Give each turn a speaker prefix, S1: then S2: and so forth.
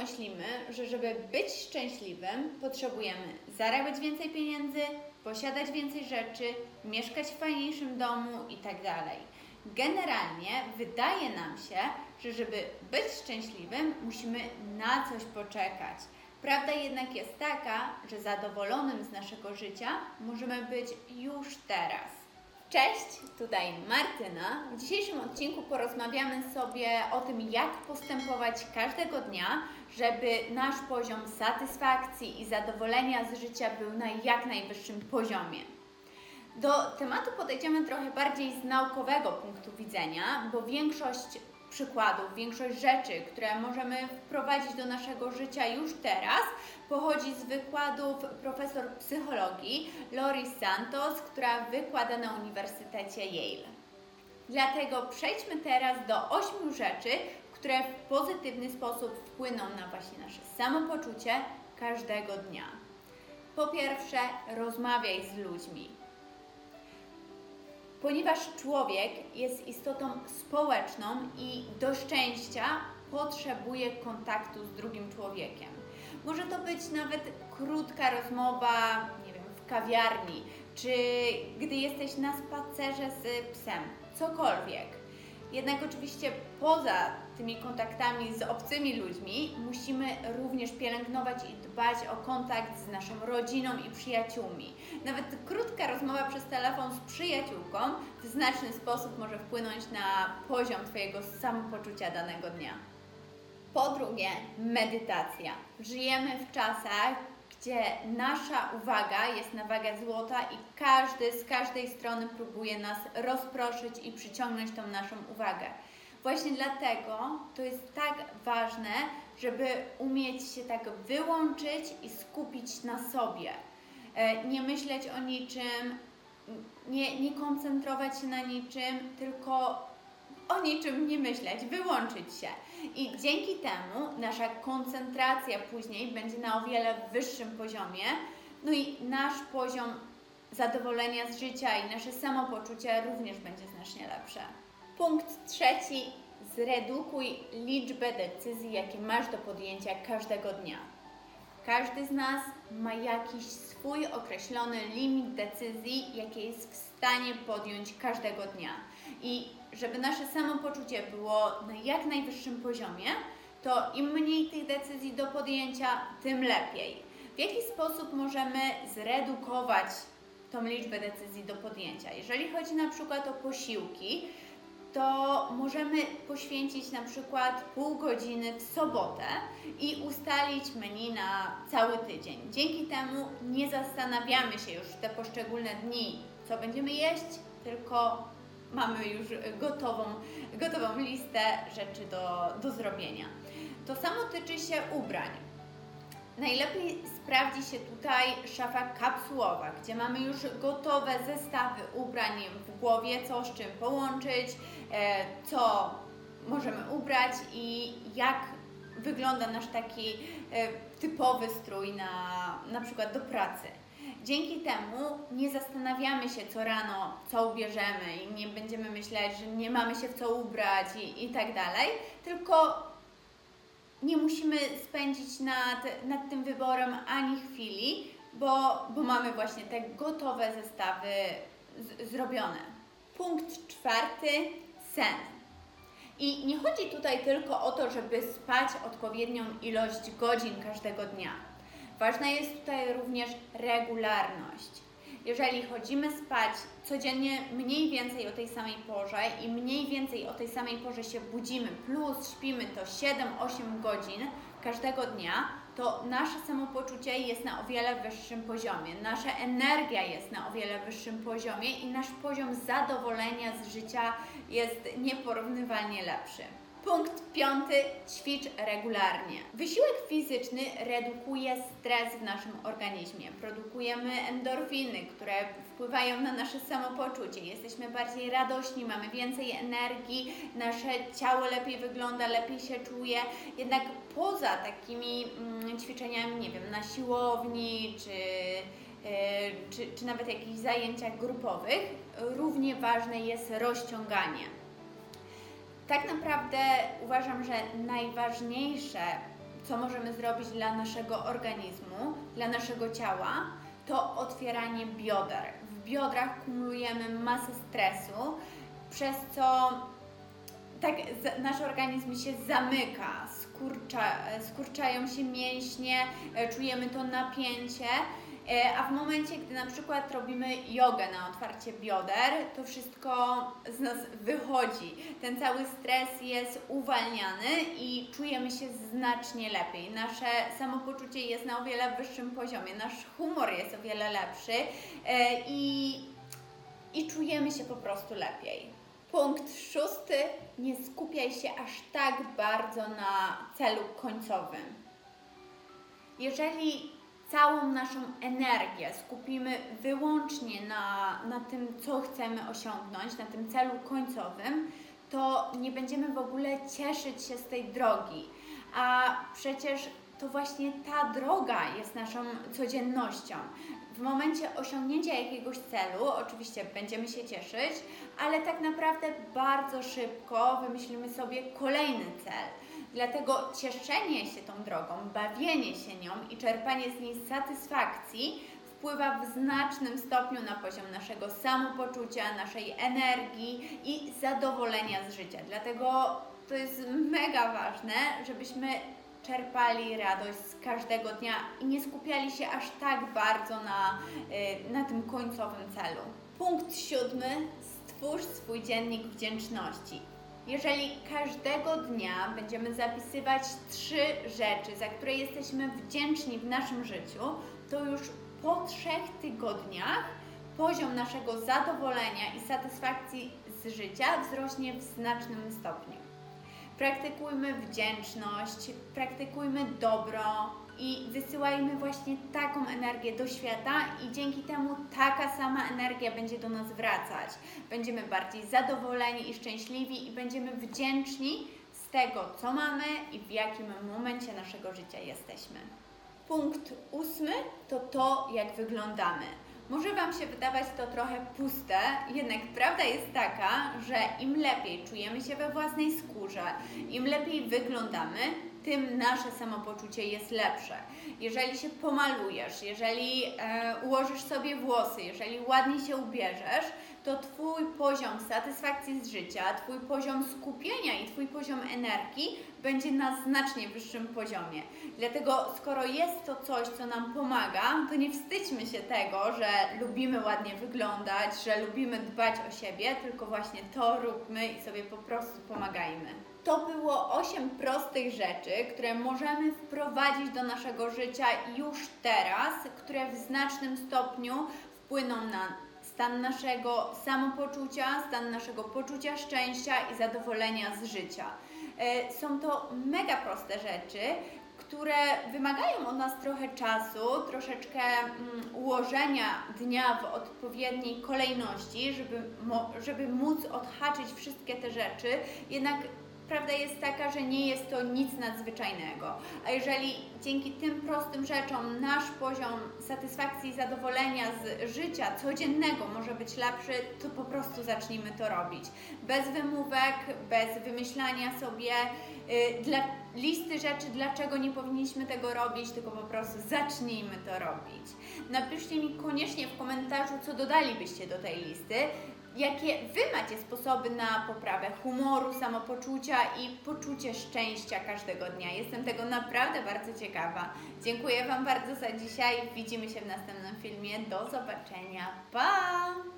S1: myślimy, że żeby być szczęśliwym, potrzebujemy zarabiać więcej pieniędzy, posiadać więcej rzeczy, mieszkać w fajniejszym domu itd. Generalnie wydaje nam się, że żeby być szczęśliwym, musimy na coś poczekać. Prawda jednak jest taka, że zadowolonym z naszego życia możemy być już teraz. Cześć, tutaj Martyna. W dzisiejszym odcinku porozmawiamy sobie o tym, jak postępować każdego dnia, żeby nasz poziom satysfakcji i zadowolenia z życia był na jak najwyższym poziomie. Do tematu podejdziemy trochę bardziej z naukowego punktu widzenia, bo większość przykładów, większość rzeczy, które możemy wprowadzić do naszego życia już teraz, pochodzi z wykładów profesor psychologii Lori Santos, która wykłada na Uniwersytecie Yale. Dlatego przejdźmy teraz do ośmiu rzeczy, które w pozytywny sposób wpłyną na właśnie nasze samopoczucie każdego dnia. Po pierwsze, rozmawiaj z ludźmi ponieważ człowiek jest istotą społeczną i do szczęścia potrzebuje kontaktu z drugim człowiekiem. Może to być nawet krótka rozmowa, nie wiem, w kawiarni, czy gdy jesteś na spacerze z psem, cokolwiek. Jednak oczywiście poza tymi kontaktami z obcymi ludźmi musimy również pielęgnować i dbać o kontakt z naszą rodziną i przyjaciółmi. Nawet krótka rozmowa przez telefon z przyjaciółką w znaczny sposób może wpłynąć na poziom Twojego samopoczucia danego dnia. Po drugie, medytacja. Żyjemy w czasach, gdzie nasza uwaga jest na wagę złota i każdy z każdej strony próbuje nas rozproszyć i przyciągnąć tą naszą uwagę. Właśnie dlatego to jest tak ważne, żeby umieć się tak wyłączyć i skupić na sobie. E, nie myśleć o niczym, nie, nie koncentrować się na niczym, tylko o niczym nie myśleć, wyłączyć się. I dzięki temu nasza koncentracja później będzie na o wiele wyższym poziomie, no i nasz poziom zadowolenia z życia i nasze samopoczucie również będzie znacznie lepsze. Punkt trzeci. Zredukuj liczbę decyzji, jakie masz do podjęcia każdego dnia. Każdy z nas ma jakiś swój określony limit decyzji, jakie jest w stanie podjąć każdego dnia. I żeby nasze samopoczucie było na jak najwyższym poziomie, to im mniej tych decyzji do podjęcia, tym lepiej. W jaki sposób możemy zredukować tą liczbę decyzji do podjęcia? Jeżeli chodzi na przykład o posiłki, to możemy poświęcić na przykład pół godziny w sobotę i ustalić menu na cały tydzień. Dzięki temu nie zastanawiamy się już te poszczególne dni, co będziemy jeść, tylko mamy już gotową, gotową listę rzeczy do, do zrobienia. To samo tyczy się ubrań. Najlepiej sprawdzi się tutaj szafa kapsułowa, gdzie mamy już gotowe zestawy ubrań w głowie, co z czym połączyć, e, co możemy ubrać i jak wygląda nasz taki e, typowy strój na, na przykład do pracy. Dzięki temu nie zastanawiamy się co rano, co ubierzemy i nie będziemy myśleć, że nie mamy się w co ubrać i, i tak dalej, tylko nie musimy spędzić nad, nad tym wyborem ani chwili, bo, bo mamy właśnie te gotowe zestawy z, zrobione. Punkt czwarty sen. I nie chodzi tutaj tylko o to, żeby spać odpowiednią ilość godzin każdego dnia. Ważna jest tutaj również regularność. Jeżeli chodzimy spać codziennie mniej więcej o tej samej porze i mniej więcej o tej samej porze się budzimy, plus śpimy to 7-8 godzin każdego dnia, to nasze samopoczucie jest na o wiele wyższym poziomie, nasza energia jest na o wiele wyższym poziomie i nasz poziom zadowolenia z życia jest nieporównywalnie lepszy. Punkt piąty. Ćwicz regularnie. Wysiłek fizyczny redukuje stres w naszym organizmie. Produkujemy endorfiny, które wpływają na nasze samopoczucie. Jesteśmy bardziej radośni, mamy więcej energii, nasze ciało lepiej wygląda, lepiej się czuje. Jednak poza takimi mm, ćwiczeniami, nie wiem, na siłowni czy e, czy, czy nawet jakichś zajęciach grupowych, równie ważne jest rozciąganie tak naprawdę uważam, że najważniejsze, co możemy zrobić dla naszego organizmu, dla naszego ciała, to otwieranie bioder. W biodrach kumulujemy masę stresu, przez co tak nasz organizm się zamyka, skurcza, skurczają się mięśnie, e, czujemy to napięcie. E, a w momencie, gdy na przykład robimy jogę na otwarcie bioder, to wszystko z nas wychodzi. Ten cały stres jest uwalniany i czujemy się znacznie lepiej. Nasze samopoczucie jest na o wiele wyższym poziomie, nasz humor jest o wiele lepszy e, i, i czujemy się po prostu lepiej. Punkt szósty. Nie skupiaj się aż tak bardzo na celu końcowym. Jeżeli całą naszą energię skupimy wyłącznie na, na tym, co chcemy osiągnąć, na tym celu końcowym, to nie będziemy w ogóle cieszyć się z tej drogi. A przecież to właśnie ta droga jest naszą codziennością. W momencie osiągnięcia jakiegoś celu, oczywiście będziemy się cieszyć, ale tak naprawdę bardzo szybko wymyślimy sobie kolejny cel. Dlatego cieszenie się tą drogą, bawienie się nią i czerpanie z niej satysfakcji wpływa w znacznym stopniu na poziom naszego samopoczucia, naszej energii i zadowolenia z życia. Dlatego to jest mega ważne, żebyśmy czerpali radość z każdego dnia i nie skupiali się aż tak bardzo na, y, na tym końcowym celu. Punkt siódmy. Stwórz swój dziennik wdzięczności. Jeżeli każdego dnia będziemy zapisywać trzy rzeczy, za które jesteśmy wdzięczni w naszym życiu, to już po trzech tygodniach poziom naszego zadowolenia i satysfakcji z życia wzrośnie w znacznym stopniu. Praktykujmy wdzięczność, praktykujmy dobro i wysyłajmy właśnie taką energię do świata i dzięki temu taka sama energia będzie do nas wracać. Będziemy bardziej zadowoleni i szczęśliwi i będziemy wdzięczni z tego, co mamy i w jakim momencie naszego życia jesteśmy. Punkt ósmy to to, jak wyglądamy. Może Wam się wydawać to trochę puste, jednak prawda jest taka, że im lepiej czujemy się we własnej skórze, im lepiej wyglądamy, tym nasze samopoczucie jest lepsze. Jeżeli się pomalujesz, jeżeli e, ułożysz sobie włosy, jeżeli ładnie się ubierzesz, to Twój poziom satysfakcji z życia, Twój poziom skupienia i Twój poziom energii będzie na znacznie wyższym poziomie. Dlatego, skoro jest to coś, co nam pomaga, to nie wstydźmy się tego, że lubimy ładnie wyglądać, że lubimy dbać o siebie, tylko właśnie to róbmy i sobie po prostu pomagajmy. To było 8 prostych rzeczy, które możemy wprowadzić do naszego życia już teraz, które w znacznym stopniu wpłyną na stan naszego samopoczucia, stan naszego poczucia szczęścia i zadowolenia z życia. E, są to mega proste rzeczy, które wymagają od nas trochę czasu, troszeczkę mm, ułożenia dnia w odpowiedniej kolejności, żeby, żeby móc odhaczyć wszystkie te rzeczy. Jednak prawda jest taka, że nie jest to nic nadzwyczajnego. A jeżeli dzięki tym prostym rzeczom nasz poziom satysfakcji i zadowolenia z życia codziennego może być lepszy, to po prostu zacznijmy to robić. Bez wymówek, bez wymyślania sobie y, dla, listy rzeczy, dlaczego nie powinniśmy tego robić, tylko po prostu zacznijmy to robić. Napiszcie mi koniecznie w komentarzu, co dodalibyście do tej listy jakie Wy macie sposoby na poprawę humoru, samopoczucia i poczucie szczęścia każdego dnia. Jestem tego naprawdę bardzo ciekawa. Dziękuję Wam bardzo za dzisiaj. Widzimy się w następnym filmie. Do zobaczenia. Pa!